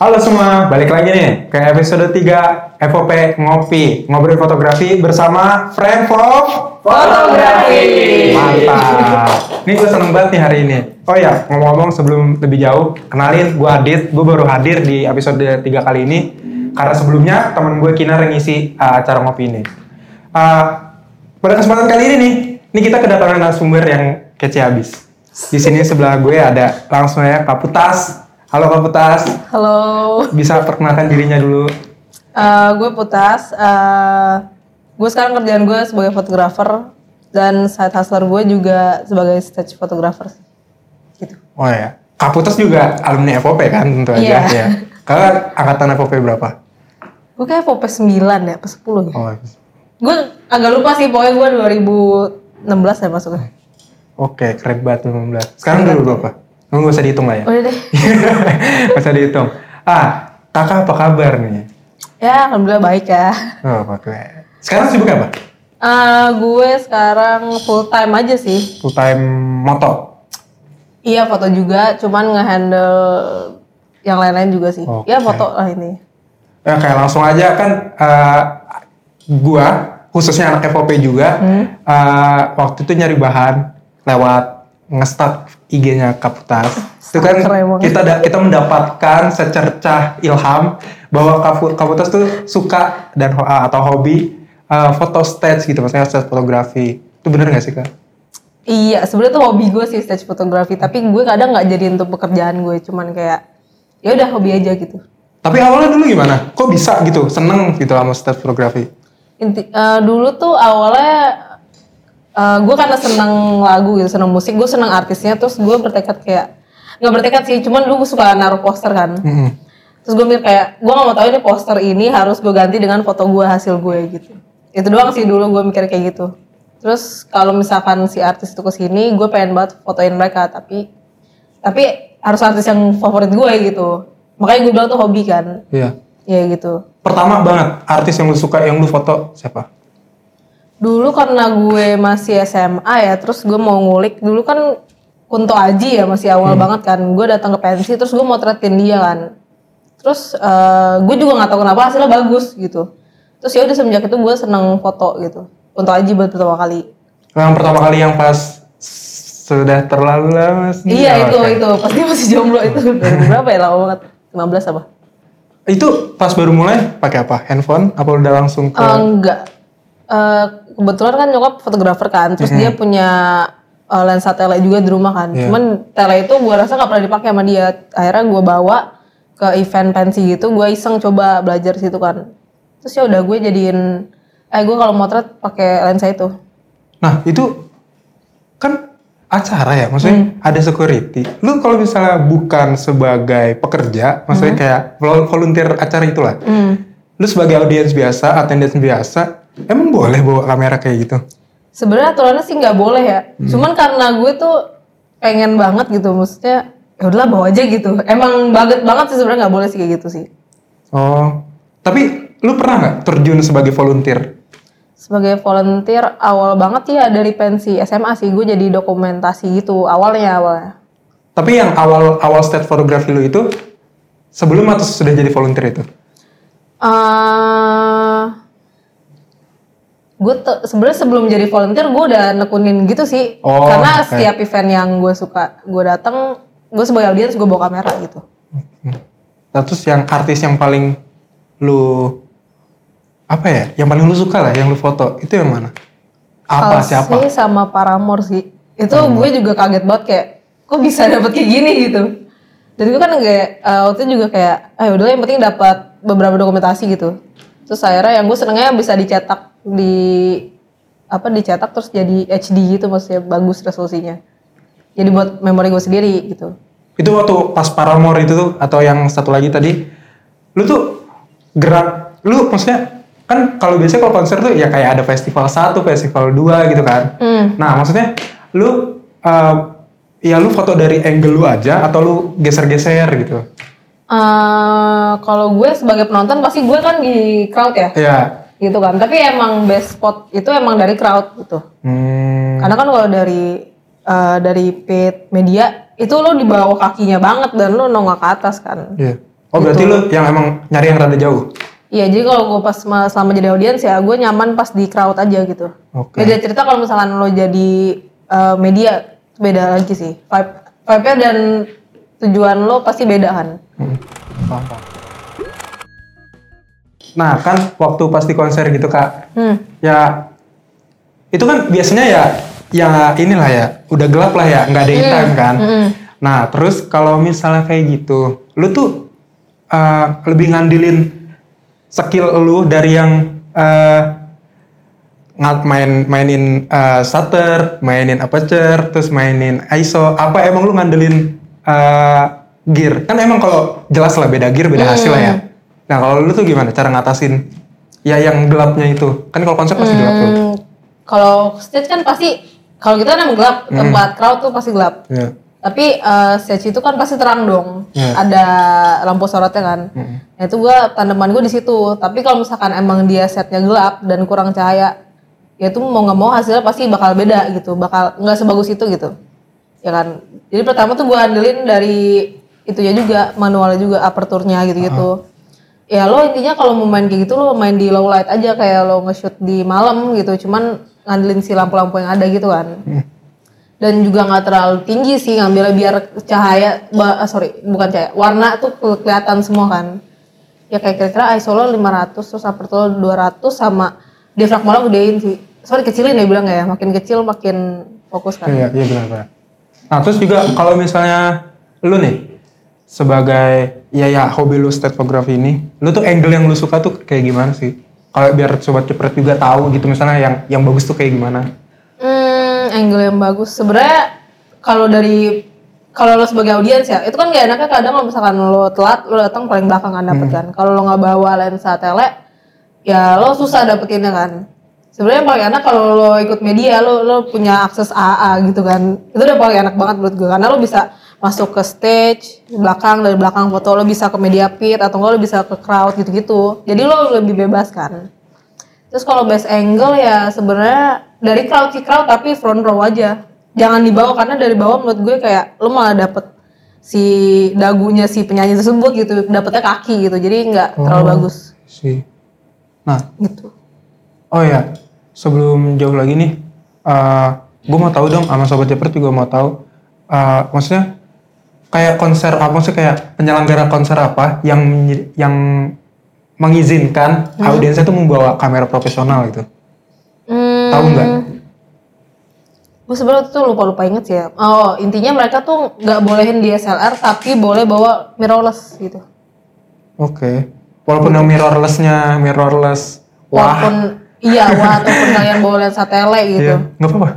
Halo semua, balik lagi nih ke episode 3 FOP Ngopi Ngobrol Fotografi bersama Friend of Fotografi. Mantap. Ini gue seneng banget nih hari ini. Oh ya, ngomong-ngomong sebelum lebih jauh Kenalin, gue Adit Gue baru hadir di episode 3 kali ini. Karena sebelumnya temen gue Kinar yang ngisi uh, acara ngopi ini. Uh, Pada kesempatan kali ini nih Ini kita kedatangan narasumber yang kece habis. Di sini sebelah gue ada langsung ya Kaputas Halo Kaputas Halo, bisa perkenalkan dirinya dulu. Eh, gue Putas. Eh, gue sekarang kerjaan gue sebagai fotografer dan side hustler gue juga sebagai stage photographer. Gitu. Oh ya, Kaputas juga alumni FOP kan tentu aja. Iya. Ya. Kakak angkatan FOP berapa? Gue kayak FOP 9 ya, apa 10 ya. Oh, Gue agak lupa sih, pokoknya gue 2016 ya masuknya. oke keren banget 19. Sekarang dulu berapa? Nggak usah dihitung lah ya. Udah deh. Nggak usah dihitung. Ah, kakak apa kabar nih? Ya, alhamdulillah baik ya. Oh, oke. Sekarang sibuk apa? Eh, gue sekarang full time aja sih. Full time moto. Iya foto juga, cuman nge-handle yang lain-lain juga sih. Oke. Ya foto lah ini. Ya kayak langsung aja kan eh, gua khususnya anak FOP juga eh, waktu itu nyari bahan lewat nge-start IG-nya Kaputas. Itu kan kita da- kita mendapatkan secercah ilham bahwa Kapu- Kaputas tuh suka dan ho- atau hobi foto stage gitu, maksudnya stage fotografi. Itu bener gak sih kak? Iya, sebenarnya tuh hobi gue sih stage fotografi, tapi gue kadang nggak jadi untuk pekerjaan gue, cuman kayak ya udah hobi aja gitu. Tapi awalnya dulu gimana? Kok bisa gitu? Seneng gitu sama stage fotografi? Inti eh, dulu tuh awalnya eh, gue karena seneng lagu gitu, seneng musik, gue seneng artisnya, terus gue bertekad kayak nggak bertekad sih, cuman gue suka naruh poster kan. Mm-mm. Terus gue mikir kayak gue nggak mau tahu ini poster ini harus gue ganti dengan foto gue hasil gue gitu. Itu doang sih dulu gue mikir kayak gitu. Terus kalau misalkan si artis itu ke sini, gue pengen banget fotoin mereka, tapi tapi harus artis yang favorit gue gitu. Makanya gue bilang tuh hobi kan, Iya. ya gitu. Pertama banget artis yang lu suka yang lu foto siapa? Dulu karena gue masih SMA ya, terus gue mau ngulik. Dulu kan Kunto Aji ya masih awal banget kan. Gue datang ke pensi, terus gue mau motretin dia kan. Terus eh, gue juga nggak tahu kenapa hasilnya bagus gitu. Terus ya udah semenjak itu gue seneng foto gitu. Kunto Aji buat pertama kali. Yang pertama kali yang pas sudah terlalu lama sih. Iya Oh, itu oke. itu pasti masih jomblo itu berapa ya lama banget 15 apa? Itu pas baru mulai pakai apa? Handphone? Apa udah langsung ke? Eh, enggak. Eh, kebetulan kan nyokap fotografer kan, terus dia punya eh, lensa tele juga di rumah kan. Iya. Cuman tele itu gue rasa nggak pernah dipakai sama dia. Akhirnya gue bawa ke event pensi gitu, gue iseng coba belajar situ kan. Terus ya udah gue jadiin, eh gue kalau motret pakai lensa itu. Nah itu kan acara ya, maksudnya Hmm. ada security. Lu kalau misalnya bukan sebagai pekerja, maksudnya Hmm. kayak vol- volunteer acara itulah. Lu sebagai audiens biasa, attendance biasa, emang boleh bawa kamera kayak gitu? Sebenarnya aturannya sih nggak boleh ya. Cuman karena gue tuh pengen banget gitu, maksudnya ya udahlah bawa aja gitu. Emang banget banget sih sebenarnya nggak boleh sih kayak gitu sih. Oh, tapi lu pernah nggak terjun sebagai volunteer? sebagai volunteer awal banget ya dari pensi SMA sih gue jadi dokumentasi gitu awalnya awalnya Tapi yang awal awal state fotografi lu itu sebelum atau sudah jadi volunteer itu? eh gue sebenarnya sebelum jadi volunteer gue udah nekunin gitu sih Oh, karena oke. setiap event yang gue suka gue datang gue sebagai audiens gue bawa kamera gitu Nah, terus yang artis yang paling lu apa ya? Yang paling lu suka lah, yang lu foto itu yang mana? Apa Halsey siapa? sama Paramore sih itu gue juga kaget banget kayak kok bisa dapet kayak gini gitu dan gue kan kayak eh, waktu itu juga kayak ah udah yang penting dapat beberapa dokumentasi gitu terus akhirnya yang gue senengnya bisa dicetak di apa dicetak terus jadi HD gitu maksudnya bagus resolusinya jadi buat memori gue sendiri gitu Itu waktu pas Paramore itu tuh atau yang satu lagi tadi, lu tuh gerak, lu maksudnya kan kalau biasanya kalau konser tuh ya kayak ada festival satu, festival dua gitu kan. Hmm. Nah maksudnya lu eh, ya lu foto dari angle lu aja atau lu geser-geser gitu? Eh, kalau gue sebagai penonton pasti gue kan di crowd ya Iya. Gitu kan tapi emang best spot itu emang dari crowd gitu Hmm. Karena kan kalau dari eh, dari paid media itu lo di bawah kakinya banget dan lo nongak ke atas kan. Iya. Oh berarti lu yang emang nyari yang rada jauh? Iya, jadi kalau gue pas ma- selama jadi audiens ya gue nyaman pas di crowd aja gitu. Oke. Beda cerita kalau misalkan lo jadi uh, media beda lagi sih. Vibe, vibe-nya dan tujuan lo pasti beda kan. Hmm, paham, paham. Nah kan waktu pas di konser gitu kak, Hmm. ya itu kan biasanya ya ya inilah ya udah gelap lah ya nggak ada time kan. Mm-mm. Nah terus kalau misalnya kayak gitu, lu tuh uh, lebih ngandelin skill lu dari yang uh, ngat main mainin uh, shutter, mainin aperture, terus mainin ISO. Apa emang lu ngandelin uh, gear? Kan emang kalau jelas lah beda gear beda hasil lah ya. Nah kalau lu tuh gimana cara ngatasin ya yang gelapnya itu? Kan kalau konsep pasti gelap tuh. Hmm, kalau stage kan pasti kalau kita kan emang gelap tempat crowd tuh pasti gelap. Ya. Tapi uh, stage itu kan pasti terang dong. Iya. Ada lampu sorotnya kan. Nah, itu gua tanaman gue di situ. Tapi kalau misalkan emang dia setnya gelap dan kurang cahaya, ya itu mau nggak mau hasilnya pasti bakal beda gitu. Bakal nggak sebagus itu gitu. Ya kan. Jadi pertama tuh gua andelin dari itunya juga manualnya juga aperturnya gitu-gitu. Ya lo intinya kalau mau main kayak gitu lo main di low light aja kayak lo nge-shoot di malam gitu. Cuman ngandelin si lampu-lampu yang ada gitu kan. Dan juga nggak terlalu tinggi sih ngambilnya biar cahaya ba- ah, sorry bukan cahaya warna tuh ke- kelihatan semua kan. Ya kayak kira-kira ISO lo 500 terus aperture lo 200 sama diafragma lo gedein sih. Sorry kecilin ya bilang ya makin kecil makin fokus kan. Iya, iya benar-benar. Nah, terus juga kalau misalnya lu nih sebagai ya ya hobi lu state photography ini, lu tuh angle yang lu suka tuh kayak gimana sih? Kalau biar sobat cepret juga tahu gitu misalnya yang yang bagus tuh kayak gimana? Hmm, angle yang bagus. Sebenarnya kalau dari kalau lo sebagai audiens ya, itu kan gak enaknya kadang kalau misalkan lo telat, lo datang paling belakang kan dapet kan. Kalau lo nggak bawa lensa tele, ya lo susah dapetinnya kan. Sebenarnya paling enak kalau lo ikut media, lo lo punya akses AA gitu kan. Itu udah paling enak banget menurut gue karena lo bisa masuk ke stage belakang dari belakang foto lo bisa ke media pit atau enggak lo bisa ke crowd gitu-gitu. Jadi lo lebih bebas kan. Terus kalau best angle ya sebenarnya dari crowd sih crowd tapi front row aja. Jangan di bawah karena dari bawah menurut gue kayak lo malah dapet si dagunya si penyanyi tersebut gitu, dapetnya kaki gitu. Jadi nggak terlalu bagus Sih. Nah, gitu. oh ya, sebelum jauh lagi nih, gue mau tahu dong sama sobat cepret juga mau tahu, eh, maksudnya kayak konser apa sih kayak penyelenggara konser apa yang yang mengizinkan audiensnya tuh membawa kamera profesional gitu. Hmm, Tahu nggak? gue sebenarnya tuh lupa lupa inget sih ya. Oh intinya mereka tuh nggak bolehin DSLR tapi boleh bawa mirrorless gitu. Oke. Walaupun yang mirrorlessnya mirrorless, wah, Walaupun iya wah ataupun kalian bawa lensa tele gitu. iya, nggak apa-apa.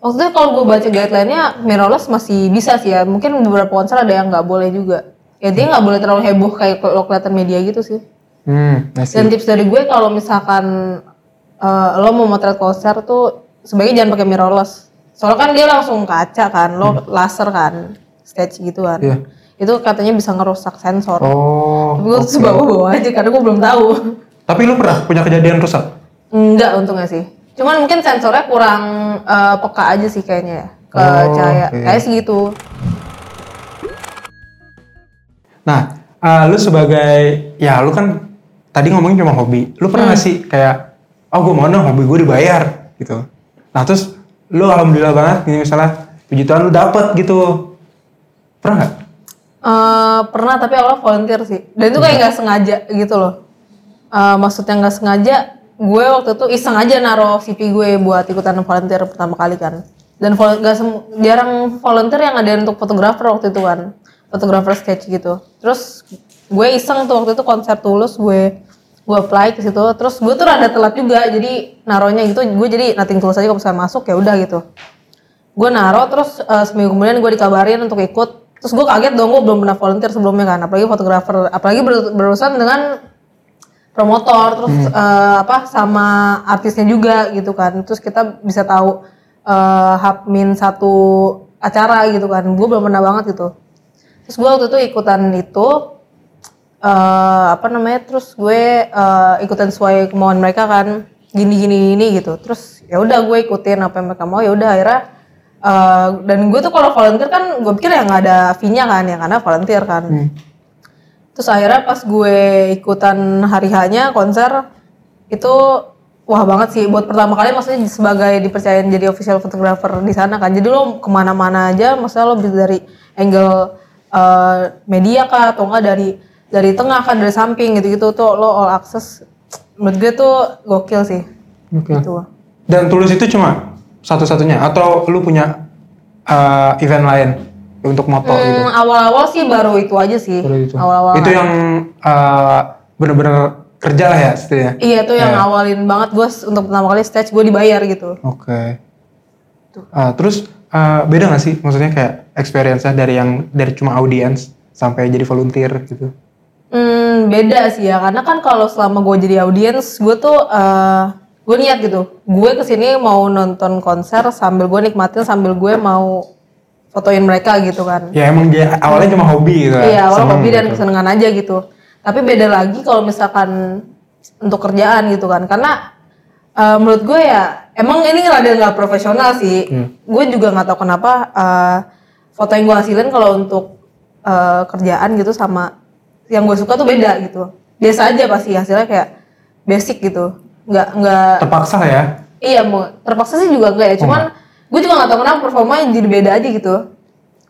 Waktu itu kalau gue baca guideline-nya mirrorless masih bisa sih ya. Mungkin beberapa konser ada yang nggak boleh juga. Ya dia nggak boleh terlalu heboh kayak lo kelihatan media gitu sih. Hmm. Dan tips dari gue kalau misalkan eh, lo mau motret konser tuh sebaiknya jangan pakai mirrorless. Soalnya kan dia langsung kaca kan, lo laser kan, stage gitu kan. Iya. Itu katanya bisa ngerusak sensor. Oh, Tapi gue tuh bawa-bawa aja karena gue belum tahu. tapi lu pernah punya kejadian rusak? Enggak untungnya sih. Cuman mungkin sensornya kurang eh, peka aja sih kayaknya ya ke Oh, cahaya. oke. Kayak sih gitu. Nah, eh, lu sebagai ya lu kan tadi ngomongin cuma hobi. Lu pernah nggak sih kayak oh gue mau dong hobi gue dibayar gitu. Nah terus lu alhamdulillah banget ini misalnya puji Tuhan lu dapet gitu. Pernah nggak? Eh, pernah tapi awalnya volunteer sih. Dan itu kayak nggak sengaja gitu loh. Eh, maksudnya nggak sengaja, gue waktu itu iseng aja naro CV gue buat ikutan volunteer pertama kali kan. Dan vol- sem- jarang volunteer yang ada untuk fotografer waktu itu kan, fotografer sketch gitu. Terus gue iseng tuh waktu itu konser tulus gue gue apply ke situ. Terus gue tuh rada telat juga, jadi naronya gitu. Gue jadi nating tulus aja kalau misalnya masuk ya udah gitu gue naro terus eh, seminggu kemudian gue dikabarin untuk ikut terus gue kaget dong gue belum pernah volunteer sebelumnya kan apalagi fotografer apalagi ber- berurusan dengan promotor terus eh, apa sama artisnya juga gitu kan. Terus kita bisa tahu eh hap min satu acara gitu kan. Gue belum pernah banget gitu. Terus gue waktu itu ikutan itu eh apa namanya terus gue eh, ikutan sesuai kemauan mereka kan. Gini gini gini gitu. Terus ya udah gue ikutin apa yang mereka mau. Ya udah akhirnya eh, dan gue tuh kalau volunteer kan gue pikir ya nggak ada fee-nya kan ya karena volunteer kan. Hmm. Terus akhirnya pas gue ikutan hari hanya konser itu wah banget sih buat pertama kali maksudnya sebagai dipercayain jadi official photographer di sana kan. Jadi lo ke mana-mana aja, maksudnya lo bisa dari angle eh, media kah atau enggak dari dari tengah kan dari samping gitu-gitu tuh lo all access. Menurut gue tuh gokil sih. Oke. Gitu. Dan tulus itu cuma satu-satunya atau lu punya uh, event lain untuk moto gitu? Hmm, awal-awal sih baru itu aja sih. Baru itu. Awal-awal. Itu yang uh, bener-bener kerja lah ya setidaknya. Iya tuh yang awalin banget gue untuk pertama kali stage gue dibayar gitu. Oke. Uh, terus uh, beda gak sih maksudnya kayak experience-nya dari yang dari cuma audience sampai jadi volunteer gitu? Hmm, beda sih ya karena kan kalau selama gue jadi audiens gue tuh eh gue niat gitu gue ke sini mau nonton konser sambil gue nikmatin sambil gue mau fotoin mereka gitu kan Ya emang dia awalnya cuma hobi gitu. iya awal Seneng hobi dan gitu. kesenangan aja gitu tapi beda lagi kalau misalkan untuk kerjaan gitu kan karena eh, menurut gue ya emang ini rada nggak profesional sih Hmm. gue juga nggak tahu kenapa eh, foto yang gue hasilin kalau untuk eh, kerjaan gitu sama yang gue suka tuh beda gitu biasa aja pasti hasilnya kayak basic gitu nggak nggak Terpaksa ya. Iya mau terpaksa sih juga enggak ya, cuman gue juga nggak tahu kenapa performanya jadi beda aja gitu.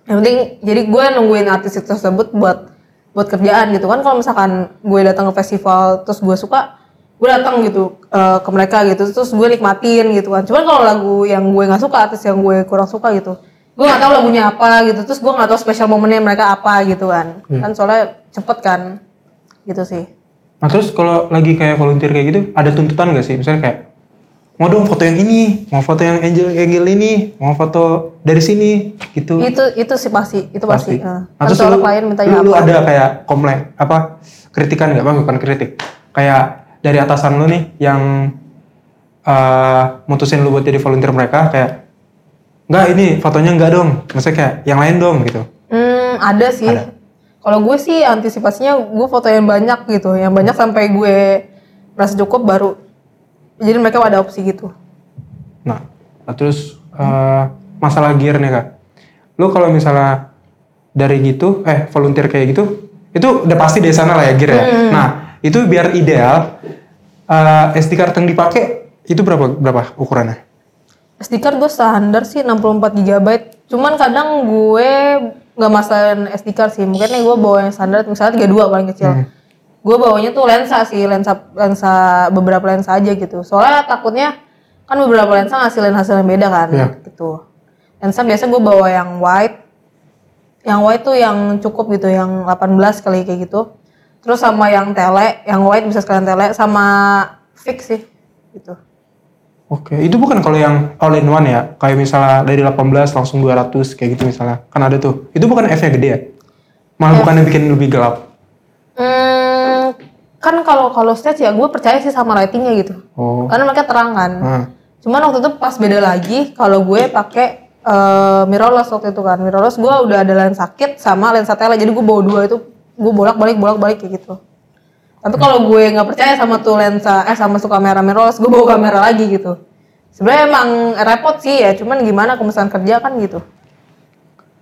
Yang penting jadi gue nungguin artis itu tersebut buat buat kerjaan gitu kan. Kalau misalkan gue datang ke festival terus gue suka, gue datang gitu eh, ke mereka gitu, terus gue nikmatin gitu kan. Cuman kalau lagu yang gue nggak suka, artis yang gue kurang suka gitu, gue nggak tahu lagunya apa gitu, terus gue nggak tahu spesial momennya mereka apa gitu kan. Kan soalnya cepet kan, gitu sih. Nah terus kalau lagi kayak volunteer kayak gitu, ada tuntutan gak sih? Misalnya kayak, mau dong foto yang ini, mau foto yang angel angel ini, mau foto dari sini, gitu. Itu itu sih pasti, itu pasti. Eh, Nah, terus lu, klien mintanya lu, lu apa. ada kayak komplain, apa, kritikan gak? Bang, bukan kritik. Kayak dari atasan lu nih, yang eh, mutusin lu buat jadi volunteer mereka, kayak, enggak ini fotonya enggak dong, maksudnya kayak yang lain dong gitu. Hmm, ada sih. Kalau gue sih antisipasinya gue foto yang banyak gitu, yang banyak sampai gue merasa cukup baru. Jadi mereka ada opsi gitu. Nah, nah, terus eh, masalah gear nih kak. Lu kalau misalnya dari gitu, eh volunteer kayak gitu, itu udah pasti dari sana lah ya gear ya. Nah, itu biar ideal, eh, SD card yang dipakai itu berapa berapa ukurannya? SD card gue standar sih 64 GB. Cuman kadang gue nggak masalahin SD card sih. Mungkin nih gue bawa yang standar misalnya 32 paling kecil. Gue bawanya tuh lensa sih, lensa lensa beberapa lensa aja gitu. Soalnya takutnya kan beberapa lensa ngasilin hasil yang beda kan Iya. gitu. Lensa biasa gue bawa yang wide. Yang wide tuh yang cukup gitu, yang 18 kali kayak gitu. Terus sama yang tele, yang wide bisa sekalian tele sama fix sih gitu. Oke, itu bukan kalau yang all in one ya, kayak misalnya dari 18 langsung 200 kayak gitu misalnya, kan ada tuh. Itu bukan F-nya gede ya? Malah bukannya bikin lebih gelap. Hmm, kan kalau kalau stage ya gue percaya sih sama lightingnya gitu. Oh, Karena mereka terang kan. nah, Cuman waktu itu pas beda lagi kalau gue pakai eh, mirrorless waktu itu kan. Mirrorless gue udah ada lensa kit sama lensa tele. Jadi gue bawa dua itu gue bolak balik bolak balik kayak gitu. Tapi kalau gue nggak percaya sama tuh lensa eh sama tuh kamera mirrorless, gue bawa kamera lagi gitu. Sebenarnya emang repot sih ya, cuman gimana misalkan kerja kan gitu.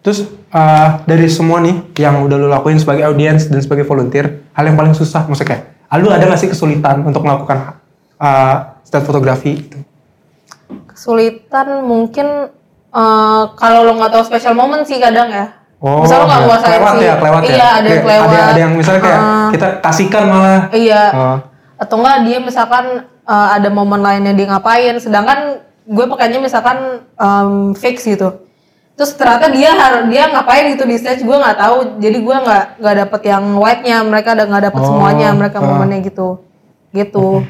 Terus eh, dari semua nih yang udah lu lakuin sebagai audiens dan sebagai volunteer, hal yang paling susah maksudnya kayak, lu ada gak sih kesulitan untuk melakukan eh state fotografi itu? Kesulitan mungkin eh, kalau lo nggak tahu special moment sih kadang ya. Oh, Misal lo nggak ya. nguasain kelewat sih. ya, kelewat ya. Iya, ada yang kelewat. Ada, ada yang misalnya kayak Ah. kita kasihkan malah. Iya. Oh. Atau enggak dia misalkan eh, ada momen lainnya dia ngapain, sedangkan gue pakainya misalkan em, fix gitu. Terus ternyata dia harus dia ngapain gitu di stage gue nggak tahu. Jadi gue nggak nggak dapet yang white-nya, mereka ada nggak dapet Oh, semuanya, mereka ah. momennya gitu. Gitu.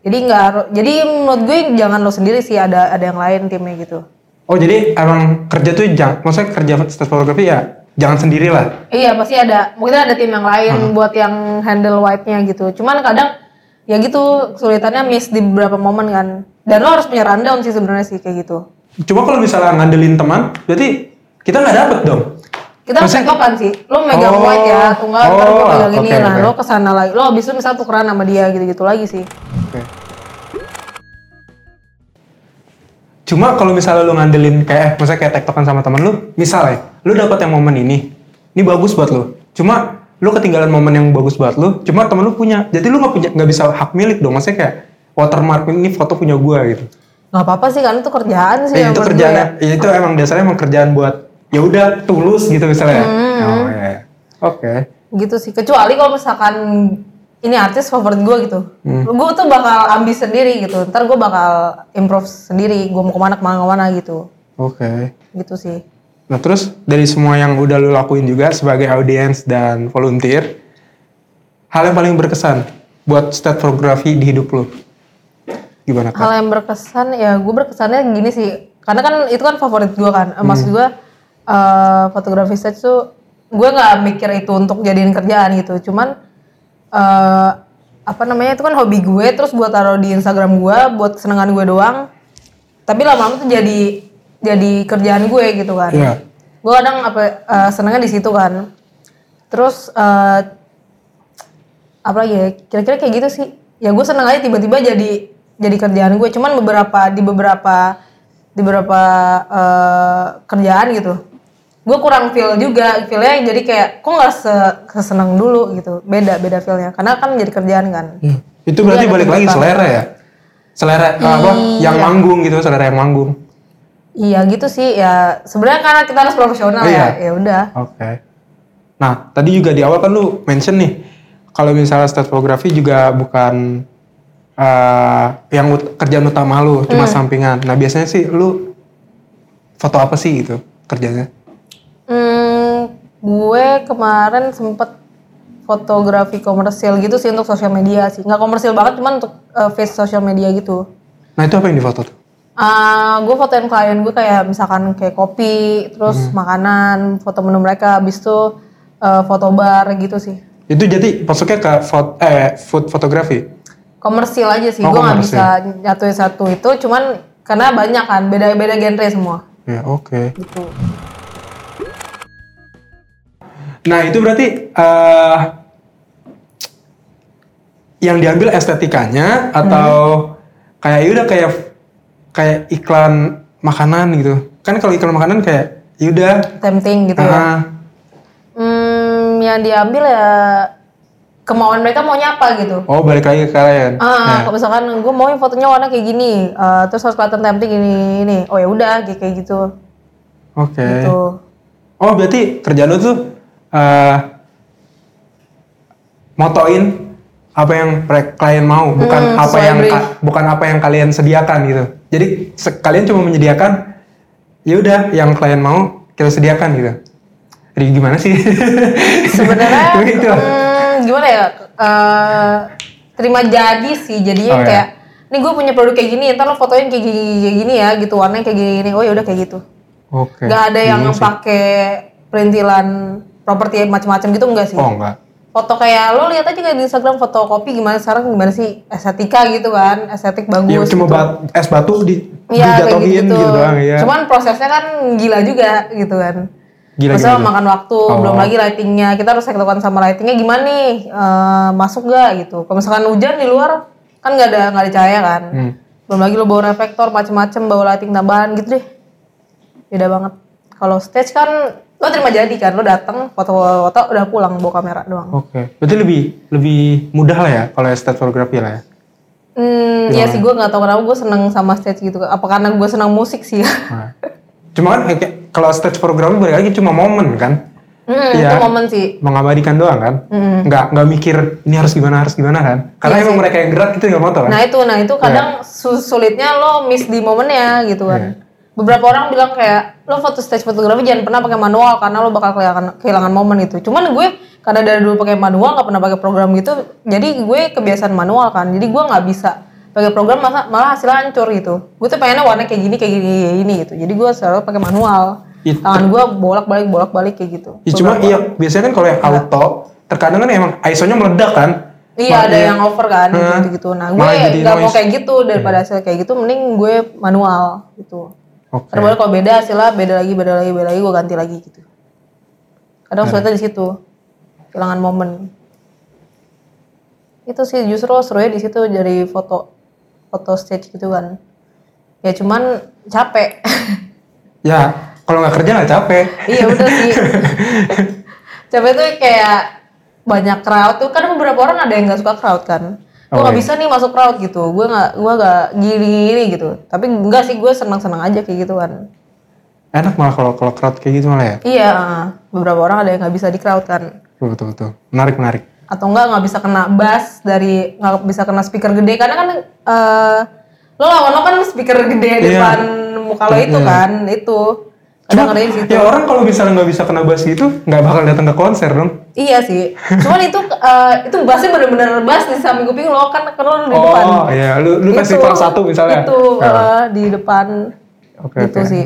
Jadi nggak. Jadi menurut gue jangan lo sendiri sih ada ada yang lain timnya gitu. Oh jadi emang kerja tuh jangan, maksudnya kerja state fotografi ya jangan sendiri lah. Iya pasti ada, mungkin ada tim yang lain buat yang handle white-nya gitu. Cuman kadang ya gitu kesulitannya miss di beberapa momen kan. Dan lo harus punya rundown sih sebenarnya sih kayak gitu. Cuma kalau misalnya ngandelin teman, berarti kita nggak dapet dong. Kita Maksudnya- tektokan sih. Lo megang Oh, white ya, tunggal ntar gue oh, pegang ini. oke, nah oke. lo ke sana lagi. Lo abis itu misal tukeran sama dia gitu-gitu lagi sih. Oke. Cuma kalau misalnya lu ngandelin kayak, eh, maksudnya kayak tektokan sama temen lu, misalnya, lu dapat yang momen ini, ini bagus buat lu. Cuma lu ketinggalan momen yang bagus buat lu, cuma temen lu punya. Jadi lu nggak punya nggak bisa hak milik dong. Maksudnya kayak watermark ini foto punya gua gitu. Nggak apa-apa sih kan itu kerjaan sih Eh, yang itu kerjaan ya. ya, itu emang dasarnya emang kerjaan buat ya udah tulus gitu misalnya. Hmm. Oh iya. Oke. gitu sih kecuali kalau misalkan ini artis favorit gue gitu Hmm. gue tuh bakal ambis sendiri gitu ntar gue bakal improve sendiri gue mau ke mana ke mana ke mana gitu Oke. gitu sih Nah terus dari semua yang udah lu lakuin juga sebagai audiens dan volunteer, hal yang paling berkesan buat state fotografi di hidup lu, gimana kak? hal yang berkesan ya gue berkesannya gini sih. Karena kan itu kan favorit gue kan. Eh, maksud gue eh, fotografi stage tuh gue nggak mikir itu untuk jadiin kerjaan gitu. Cuman eh, apa namanya itu kan hobi gue terus gue taruh di Instagram gue buat kesenangan gue doang. Tapi lama-lama tuh jadi jadi kerjaan gue gitu kan. Iya. gue kadang apa eh, senengnya di situ kan. Terus eh, apa lagi ya kira-kira kayak gitu sih. Ya gue seneng aja tiba-tiba jadi jadi kerjaan gue cuman beberapa di beberapa di beberapa eh, kerjaan gitu gue kurang feel juga feelnya jadi kayak kok nggak se keseneng dulu gitu beda beda feelnya karena kan jadi kerjaan kan Hmm. Itu berarti Iya, balik lagi selera ya? Selera eh, apa? Yang manggung gitu, selera yang manggung. iya gitu sih ya sebenarnya karena kita harus profesional Iya. ya ya udah Oke. Nah tadi juga di awal kan lu mention nih, kalau misalnya state fotografi juga bukan eh, yang ut- kerjaan utama lu, cuma sampingan. Nah biasanya sih lu foto apa sih gitu kerjanya? Hmm, gue kemarin sempet fotografi komersil gitu sih untuk sosial media sih. Nggak komersil banget, cuman untuk uh, face sosial media gitu. Nah itu apa yang difoto tuh? Ah, gue fotoin klien gue kayak misalkan kayak kopi, terus makanan, foto menu mereka, habis itu uh, foto bar gitu sih. Itu jadi masuknya ke food, eh, food fotografi? Komersil aja sih, Oh, gue nggak bisa nyatuin satu itu, cuman karena banyak kan, beda-beda genre semua. Ya oke. Gitu. Nah itu berarti eh yang diambil estetikanya atau kayak ya udah kayak kayak iklan makanan gitu. Kan kalau iklan makanan kayak yaudah. Tempting gitu ya. ah, Hmm, yang diambil ya kemauan mereka maunya apa gitu. oh balik lagi ke kalian. Ah, kalau misalkan gue mau fotonya warna kayak gini, eh, terus harus kelihatan tempting gini ini. Oh ya udah kayak kayak gitu. Oke. Gitu. Oh berarti kerjaan lu tuh eh motoin apa yang klien mau, bukan Hmm, apa yang brief. bukan apa yang kalian sediakan gitu. Jadi kalian cuma menyediakan ya udah yang klien mau kita sediakan gitu. Jadi gimana sih? Sebenarnya Begitu. hmm, gimana ya? Eh, terima jadi sih. Jadinya Oh, ya. kayak nih gue punya produk kayak gini, ntar lo fotoin kayak gini, kayak gini ya, gitu warnanya kayak gini, gini. Oh ya udah kayak gitu. Oke. Gak ada yang sih. pakai perintilan properti macam-macam gitu enggak sih? Oh enggak. Foto kayak lo lihat aja kayak di Instagram foto kopi gimana sekarang gimana sih estetika gitu kan, estetik bagus. Ya cuma gitu. bat- es batu di Iya kayak dijatuhin gitu, gitu, doang ya. Cuman prosesnya kan gila juga gitu kan. Gila, Maksudnya gila. makan waktu, Oh. belum lagi lightingnya. Kita harus tektokan sama lightingnya gimana nih, eh, masuk gak gitu. Kalau misalkan hujan di luar kan nggak ada nggak ada cahaya kan. Hmm. Belum lagi lo bawa reflektor macem-macem, bawa lighting tambahan gitu deh. Beda banget. Kalau stage kan lo terima jadi kan, lo datang foto-foto udah pulang bawa kamera doang. Oke. Berarti lebih lebih mudah lah ya kalau estate fotografi lah ya. Hmm, iya sih gue nggak tahu kenapa gue seneng sama stage gitu. Apa karena gue senang musik sih ya? Nah. Cuma kan kayak kalau stage fotografi balik lagi cuma momen kan. Hmm, Iya. itu momen sih. Mengabadikan doang kan. Hmm. Nggak nggak mikir ini harus gimana harus gimana kan. Karena Iya emang sih. mereka yang gerak itu nggak foto kan. Nah itu, nah itu kadang su- sulitnya lo miss di momennya gitu kan. Iya. Beberapa orang bilang kayak lo foto stage fotografi jangan pernah pakai manual karena lo bakal kehilangan kehilangan momen itu. Cuman gue karena dari dulu pakai manual nggak pernah pakai program gitu, jadi gue kebiasaan manual kan. Jadi gue nggak bisa pakai program malah, malah hasilnya hancur gitu. Gue tuh pengennya warna kayak gini kayak gini kayak gini gitu. Jadi gue selalu pakai manual. Itu. Tangan gue bolak balik bolak balik kayak gitu. Ya, cuma iya biasanya kan kalau yang auto terkadang kan emang ISO-nya meledak kan. Iya ada yang over kan gitu gitu. Nah gue jadi nggak mau kayak gitu daripada hasil kayak gitu, mending gue manual gitu. Oke. Karena kalau beda hasilnya beda lagi beda lagi beda lagi gue ganti lagi gitu. Kadang sulitnya di situ kehilangan momen. Itu sih justru serunya di situ dari foto foto stage gitu kan. Ya cuman capek. Ya kalau nggak kerja nggak capek. iya udah sih. capek tuh kayak banyak crowd tuh kan beberapa orang ada yang nggak suka crowd kan gue Oh, nggak iya. bisa nih masuk crowd gitu gue nggak gue nggak gini gini gitu tapi enggak sih gue senang senang aja kayak gitu kan Enak malah kalau kalau crowd kayak gitu malah ya. iya beberapa orang ada yang nggak bisa di crowd kan betul. betul. Menarik menarik. Atau enggak nggak bisa kena bass dari nggak bisa kena speaker gede karena kan eh lo lawan lo kan speaker gede Iya. depan muka lo itu Iya. kan itu kadang ada yang situ ya orang kalau misalnya nggak bisa kena bass gitu nggak bakal datang ke konser dong. iya sih cuman itu eh, itu bassnya bener-bener bass di samping kuping lo kan kan lo di depan Oh iya, lu lu Itu, festival satu misalnya. itu eh, di depan Oke, itu oke. sih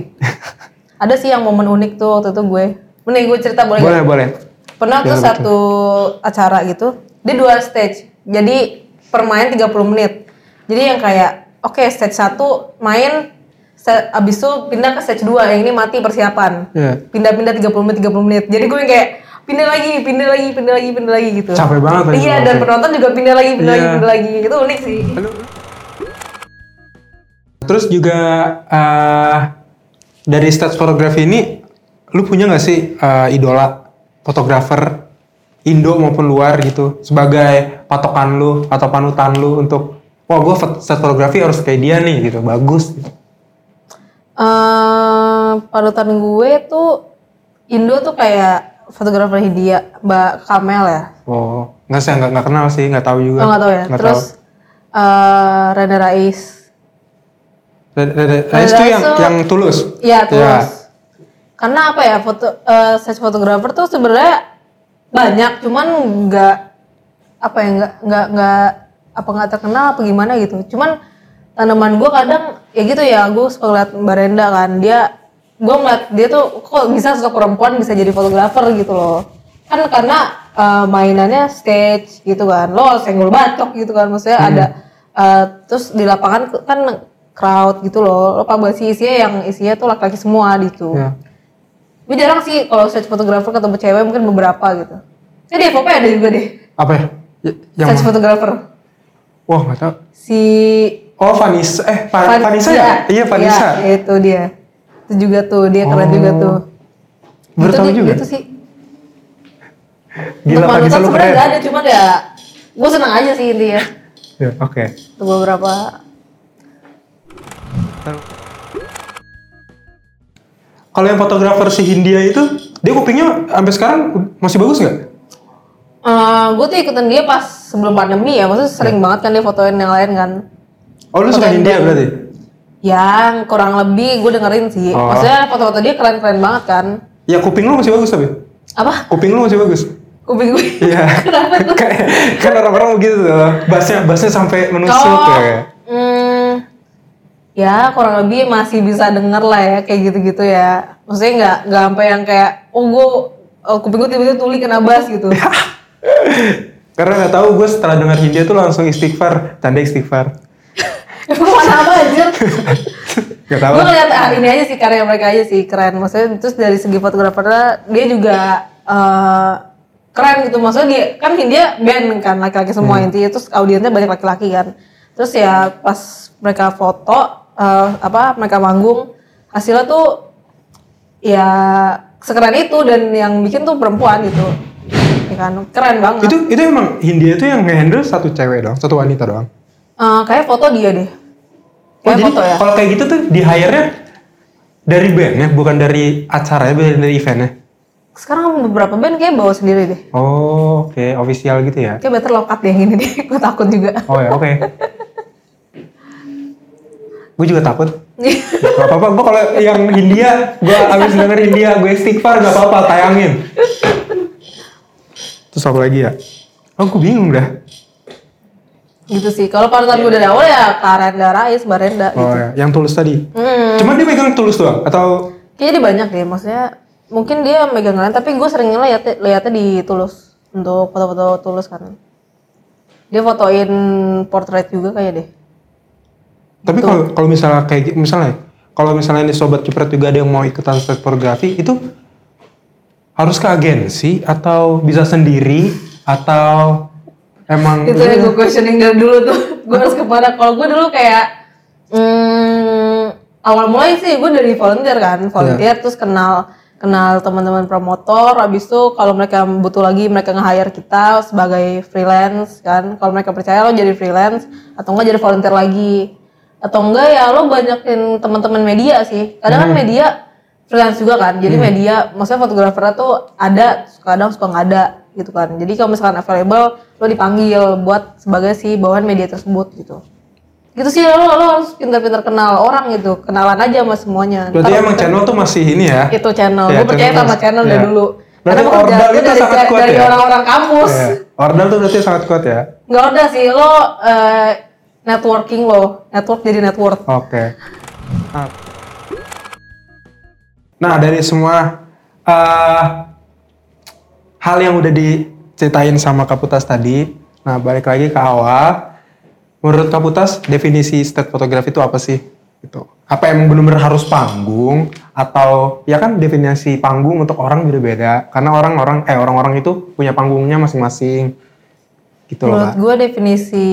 ada sih yang momen unik tuh waktu itu gue Mending gue cerita boleh boleh boleh. Pernah tuh satu acara gitu, dia dua stage. Jadi per main 30 menit. Jadi yang kayak oke stage 1 main abis itu pindah ke stage 2 yang ini mati persiapan. Iya. Pindah-pindah 30 menit 30 menit. Jadi gue kayak pindah lagi, pindah lagi, pindah lagi, pindah lagi gitu. Capek banget lagi Iya, dan penonton juga pindah lagi, pindah lagi, Iya. pindah lagi. Itu unik sih. Terus juga eh dari stage fotografi ini, lu punya nggak sih eh, idola fotografer Indo maupun luar gitu sebagai patokan lu atau panutan lu untuk wah gue stage fotografi harus kayak dia nih gitu bagus. eh panutan gue tuh Indo tuh kayak fotografer Hindia, Mbak Kamel ya. Oh nggak sih nggak kenal sih nggak tahu juga. Oh nggak tahu ya. Nggak Terus eh Rene Rais. tahu. Rene itu Rais yang tuh- yang tulus. Iya terus. Ya. Karena apa ya foto eh stage fotografer tuh sebenarnya banyak, cuman nggak apa ya nggak nggak nggak apa nggak terkenal apa gimana gitu. Cuman tanaman gue kadang ya gitu ya, gue suka ngeliat Mbak Renda kan. Dia gue ngeliat dia tuh kok bisa sosok perempuan bisa jadi fotografer gitu loh. Kan karena eh, mainannya stage gitu kan. Lo senggol bacok gitu kan maksudnya ada eh, terus di lapangan kan crowd gitu loh. Lo sih isinya yang isinya tuh laki-laki semua gitu. Ya. Gue jarang sih kalau stage fotografer ketemu cewek mungkin beberapa gitu ya di FOP ada juga deh Apa ya? Y- Yang stage fotografer wah nggak tahu. si Oh Vanessa eh Va- Van- Vanessa ya? Iya Vanessa. Iya, itu dia itu juga tuh dia keren Oh. juga tuh Baru tahu deh, juga. gitu sih Gila Vanessa lu sebenarnya keren. nggak ada cuman ya gue senang aja sih intinya Ya, Oke. Untuk beberapa Kalau yang fotografer si Hindia itu, dia kupingnya sampai sekarang masih bagus nggak? gue tuh ikutan dia pas sebelum pandemi ya maksudnya sering Ya. banget kan dia fotoin yang lain kan Oh lu suka Hindia berarti? yang kurang lebih gue dengerin sih Oh. maksudnya foto-foto dia keren-keren banget kan Ya kuping lu masih bagus tapi? apa Kuping lu masih bagus? kuping gue Iya. kenapa tuh kan orang-orang begitu tuh, bassnya, bassnya sampai menusuk Oh, ya. hmm, ya kurang lebih masih bisa denger lah ya kayak gitu-gitu ya. Maksudnya nggak nggak sampai yang kayak oh gue oh, kuping gue tiba-tiba tuli kena bass gitu. Karena nggak tahu gue setelah dengar Hindia tuh langsung istighfar, tanda istighfar. Emang mana apa anjir? Gak tahu. gue ngeliat ah, ini aja sih karya mereka aja sih keren. Maksudnya terus dari segi fotografernya dia juga eh, keren gitu. Maksudnya dia kan Hindia band kan laki-laki semua Hmm. intinya terus audiensnya banyak laki-laki kan. Terus ya pas mereka foto eh, apa mereka manggung hasilnya tuh ya sekeren itu dan yang bikin tuh perempuan gitu. Ya kan keren banget. Itu itu emang Hindia itu yang nge-handle satu cewek doang, satu wanita doang. Eh, kayak foto dia deh. Oh, Kayak jadi foto ya. kalau kayak gitu tuh di hire-nya dari bandnya, bukan dari acaranya, bukan dari eventnya. Sekarang beberapa band kayak bawa sendiri deh. Oh, oke, official gitu ya. Kayak better lokat deh yang ini deh. Gue takut juga. Oh ya, oke. Gue juga takut. Gak apa-apa, gue kalau yang India, gue abis denger India, gue istighfar gak apa-apa, tayangin. Terus apa lagi ya? Oh, gue bingung dah. gitu sih. Kalau panutan gue dari awal ya Karenda Rais, Barenda Oh gitu. ya, yang tulus tadi. Hmm. Cuma dia megang tulus doang? Atau Kayaknya dia banyak deh. Maksudnya mungkin dia megang lain, tapi gue sering lihat lihatnya di Tulus untuk foto-foto Tulus kan. Dia fotoin portrait juga kayak deh. Tapi kalau kalau misalnya kayak misalnya kalau misalnya ini sobat cipret juga ada yang mau ikutan photography itu harus ke agensi atau bisa sendiri atau emang itu yang gue questioning dari dulu tuh. gue harus ke mana? Kalau gue dulu kayak hmm, awal mulai sih gue dari volunteer kan, volunteer terus kenal kenal teman-teman promotor. Habis itu kalau mereka butuh lagi mereka nge-hire kita sebagai freelance kan. Kalau mereka percaya lo jadi freelance atau enggak jadi volunteer lagi atau enggak ya lo banyakin teman-teman media sih kadang kan media freelance juga kan jadi media maksudnya fotografer tuh ada kadang suka nggak ada gitu kan jadi kalau misalkan available lo dipanggil buat sebagai si bawahan media tersebut gitu gitu sih lo, lo harus pintar-pintar kenal orang gitu kenalan aja sama semuanya Berarti Ntar emang channel tuh masih ini ya? itu channel. Ya, gue percaya sama mas- channel dari ya. dulu. Berarti Karena ordal itu dari, sangat kuat dari ya? orang-orang kampus. Iya. Ordal tuh berarti sangat kuat ya? Nggak udah sih, lo eh, networking lo, network jadi network. Oke. Nah. Nah, dari semua eh, hal yang udah diceritain sama Kaputas tadi, nah balik lagi ke awal. Menurut Kaputas, definisi state photography itu apa sih? Gitu. Apa emang bener-bener harus panggung atau ya kan definisi panggung untuk orang beda-beda karena orang-orang eh orang-orang itu punya panggungnya masing-masing. Gitu loh, Menurut gue definisi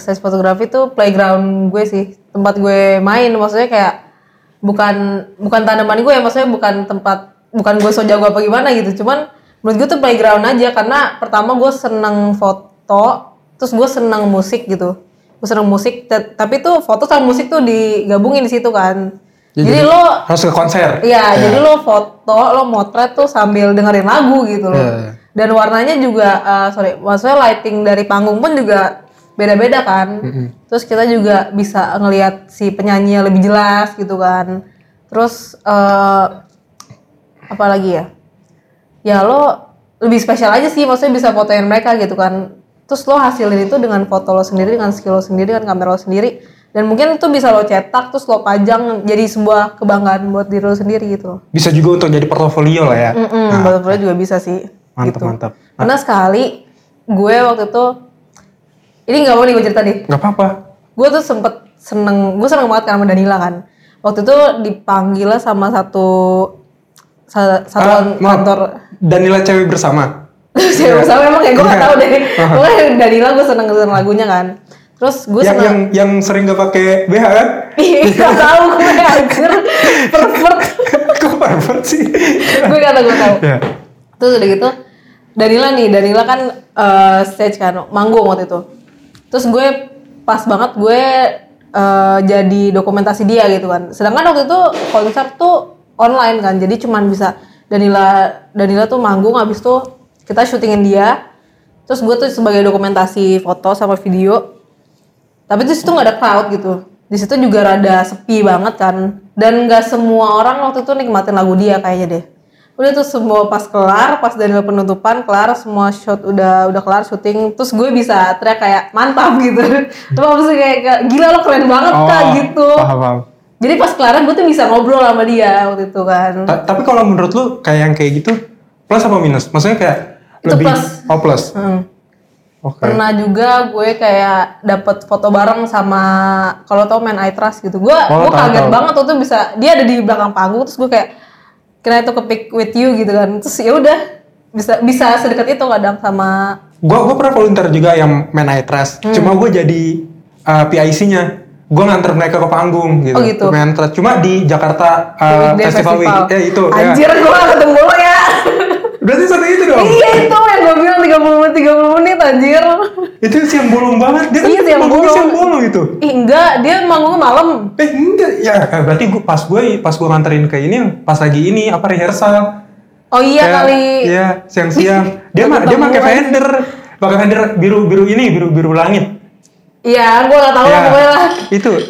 stage fotografi itu playground gue sih, tempat gue main. Maksudnya kayak bukan bukan tanaman gue ya, maksudnya bukan tempat bukan gue so jago apa gimana gitu. Cuman menurut gue tuh playground aja karena pertama gue seneng foto, terus gue seneng musik gitu. Gue seneng musik, tapi tuh foto sama musik tuh digabungin di situ kan. Jadi, lo harus ke konser. Iya, jadi lo foto, lo motret tuh sambil dengerin lagu gitu loh. Iya. Dan warnanya juga, eh, sorry, maksudnya lighting dari panggung pun juga beda-beda kan. Terus kita juga bisa ngelihat si penyanyi lebih jelas gitu kan. Terus eh apa lagi ya? Ya lo lebih spesial aja sih, maksudnya bisa fotoin mereka gitu kan. Terus lo hasilin itu dengan foto lo sendiri, dengan skill lo sendiri, dengan kamera lo sendiri. Dan mungkin itu bisa lo cetak, terus lo pajang jadi sebuah kebanggaan buat diri lo sendiri gitu. Bisa juga untuk jadi portofolio lah ya. Mm-mm, portfolio juga bisa sih. Mantap, gitu. mantap. Karena sekali gue waktu itu, ini nggak mau nih gue cerita nih. Nggak apa-apa. Gue tuh sempet seneng, gue seneng banget sama Danila kan. Waktu itu dipanggil sama satu sa- Ah, kantor. Danila cewek bersama. Siapa sama emang ya gue gak Iya. tau deh. Pokoknya Danila gue seneng seneng lagunya kan. Terus gue yang, yang yang sering gak pakai BH kan? Iya, gak tau gue anjir. Pervert. Kok pervert sih? gue gak tau, gue tau. ya. Terus udah gitu, Danila nih, Danila kan eh, stage kan, manggung waktu itu. Terus gue pas banget gue eh, jadi dokumentasi dia gitu kan. Sedangkan waktu itu konser tuh online kan, jadi cuman bisa Danila Danila tuh manggung habis tuh kita syutingin dia. Terus gue tuh sebagai dokumentasi foto sama video. Tapi di situ nggak ada crowd gitu. Di situ juga rada sepi banget kan. Dan nggak semua orang waktu itu nikmatin lagu dia kayaknya deh. Udah tuh semua pas kelar, pas dari penutupan kelar, semua shot udah udah kelar syuting, terus gue bisa teriak kayak mantap gitu. Terus maksudnya kayak, kayak, gila lo keren banget kak gitu. Oh, Paham, paham. Jadi pas kelaran gue tuh bisa ngobrol sama dia waktu itu kan. Ta- tapi kalau menurut lu kayak yang kayak gitu plus apa minus? Maksudnya kayak Itu lebih plus. oh plus. Hmm. Oke. Pernah juga gue kayak dapet foto bareng sama kalau tau main I Trust gitu. Gue Oh, gue kaget tahu. banget waktu itu bisa dia ada di belakang panggung terus gue kayak kena itu ke pick with you gitu kan. Terus ya udah bisa bisa sedekat itu kadang sama Gua gua pernah volunteer juga yang main I Trust. Hmm. Cuma gue jadi uh, PIC-nya. Gue nganter mereka ke panggung gitu. Oh, gitu. Main Trust. Cuma di Jakarta uh, Weekday Festival, Week. Ya itu. ya. Anjir gue gak ketemu lo ya. Berarti satu itu dong. iya itu yang gue bilang 30 menit 30 menit anjir. itu siang bolong banget. Dia kan Iya, siang bolong. siang bolong itu. Ih enggak, dia manggungnya malam. Eh enggak, ya berarti gua pas gue pas gue nganterin ke ini pas lagi ini apa rehearsal. Oh iya Kayak- kali. Iya, siang-siang. dia mah dia pakai lagi. fender, pakai fender biru-biru ini, biru-biru langit. Iya, gue gak tahu Ya, lah pokoknya lah. Itu.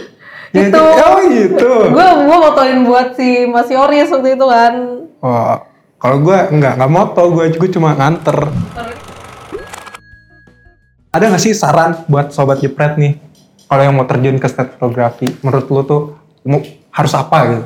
Ya, Itu. Oh gitu. Gue gue motoin buat si Mas Yoris waktu itu kan. Oh, kalau gue enggak, enggak moto, gue gue cuma nganter. Ada nggak sih saran buat sobat jepret nih? Kalau yang mau terjun ke state fotografi, menurut lu tuh mau, harus apa gitu?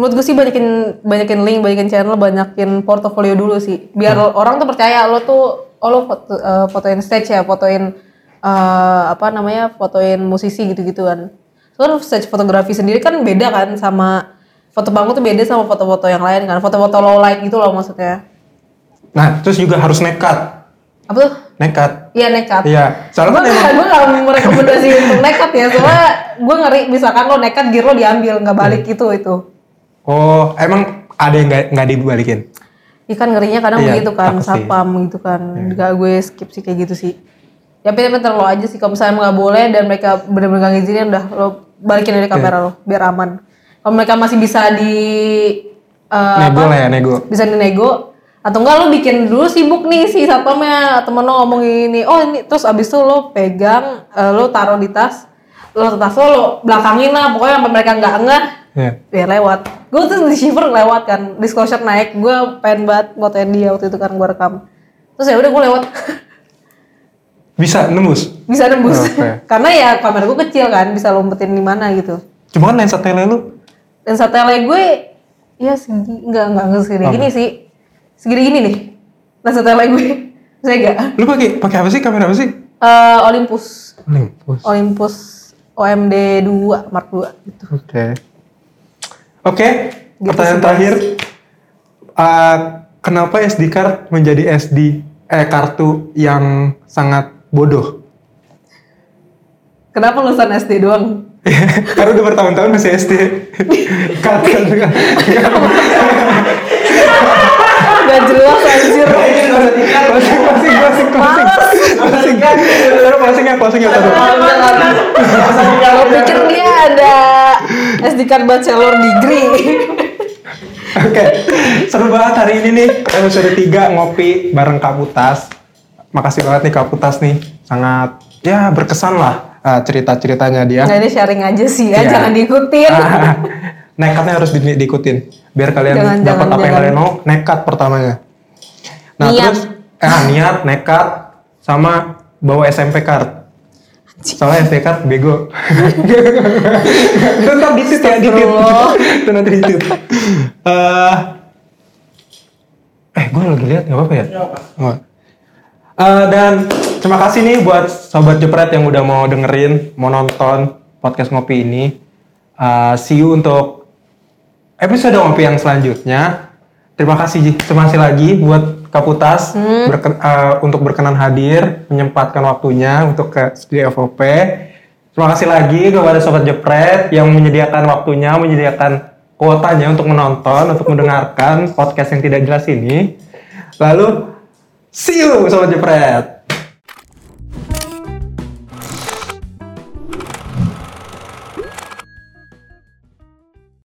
Menurut gue sih banyakin banyakin link, banyakin channel, banyakin portofolio dulu sih. Biar orang tuh percaya lo tuh oh lo foto, eh, fotoin stage ya, fotoin eh, apa namanya? fotoin musisi gitu-gitu kan. Soalnya stage fotografi sendiri kan beda kan sama foto panggung tuh beda sama foto-foto yang lain kan. Foto-foto low light gitu loh maksudnya. Nah, terus juga harus nekat, Apa tuh? nekat. Iya nekat. Iya, Gue soalnya kan emang gak, gue gak merekomendasi untuk nekat ya, soalnya gue ngeri misalkan lo nekat gear lo diambil nggak balik Hmm. itu itu. Oh, emang ada yang nggak nggak dibalikin? Iya kan ngerinya kadang Iya, begitu kan. Iya. sapam gitu kan. Gak gue skip sih kayak gitu sih. Ya pinter-pinter lo aja sih. Kalau misalnya nggak boleh dan mereka bener-bener gak ngizinin udah lo balikin dari kamera lo biar aman. Kalau mereka masih bisa di eh, Nego apa? lah ya, nego. Bisa dinego. Atau enggak lo bikin dulu sibuk nih si satpamnya temen lo ngomong ini. Oh ini terus abis itu lo pegang eh, lo taruh di tas. Lo tas lo, lo belakangin lah. Pokoknya sampai mereka nggak ngeh Iya. biar lewat. Gue tuh di shiver lewat kan. Disclosure naik. Gue pengen banget fotoin dia waktu itu kan gue rekam. Terus ya udah gue lewat. Bisa nembus. bisa nembus. Oke. karena ya kamera gue kecil kan bisa lompetin di mana gitu. Cuma kan lensa tele lu dan satellite gue ya segi enggak enggak enggak segini. Gini sih. Segini gini nih. Nah satellite gue saya enggak. Lu pakai pakai apa sih? Kamera apa sih? Eh, Olympus. Olympus. Olympus. OMD 2 Mark 2 gitu. Oke. Oke, Gitu pertanyaan terakhir. Eh, kenapa SD card menjadi SD eh kartu yang sangat bodoh? kenapa lulusan SD doang Karena udah bertahun-tahun masih SD. Cut, cut. gak jelas anjir Closing, closing, closing, closing. Closing. Taruh closing ya, closing ya. taruh. Kalau pikir dia ada SD card bachelor degree. Oke, seru banget hari ini nih episode 3 ngopi bareng Kaputas. Makasih banget nih Kaputas nih, sangat ya berkesan lah eh, cerita-ceritanya dia. Nah ini sharing aja sih ya, Iya. jangan diikutin. Ah, nekatnya harus di- diikutin biar kalian Jangan, dapat jangan, apa yang jangan. kalian mau nekat pertamanya nah Niat. terus eh, niat nekat sama bawa SMP card soalnya SD card bego itu ntar ditit ya ditit Astagfirullah. itu nanti ditit Eh, eh gue lagi lihat nggak apa-apa ya Oh. Eh, dan terima kasih nih buat sobat jepret yang udah mau dengerin, mau nonton podcast ngopi ini. Eh, see you untuk episode ngopi yang selanjutnya. Terima kasih Ji. Terima kasih lagi buat Kaputas berken- eh, untuk berkenan hadir, menyempatkan waktunya untuk ke studio FOP. Terima kasih lagi kepada sobat jepret yang menyediakan waktunya, menyediakan kuotanya untuk menonton, untuk mendengarkan podcast yang tidak jelas ini. Lalu See you Sobat Jepret.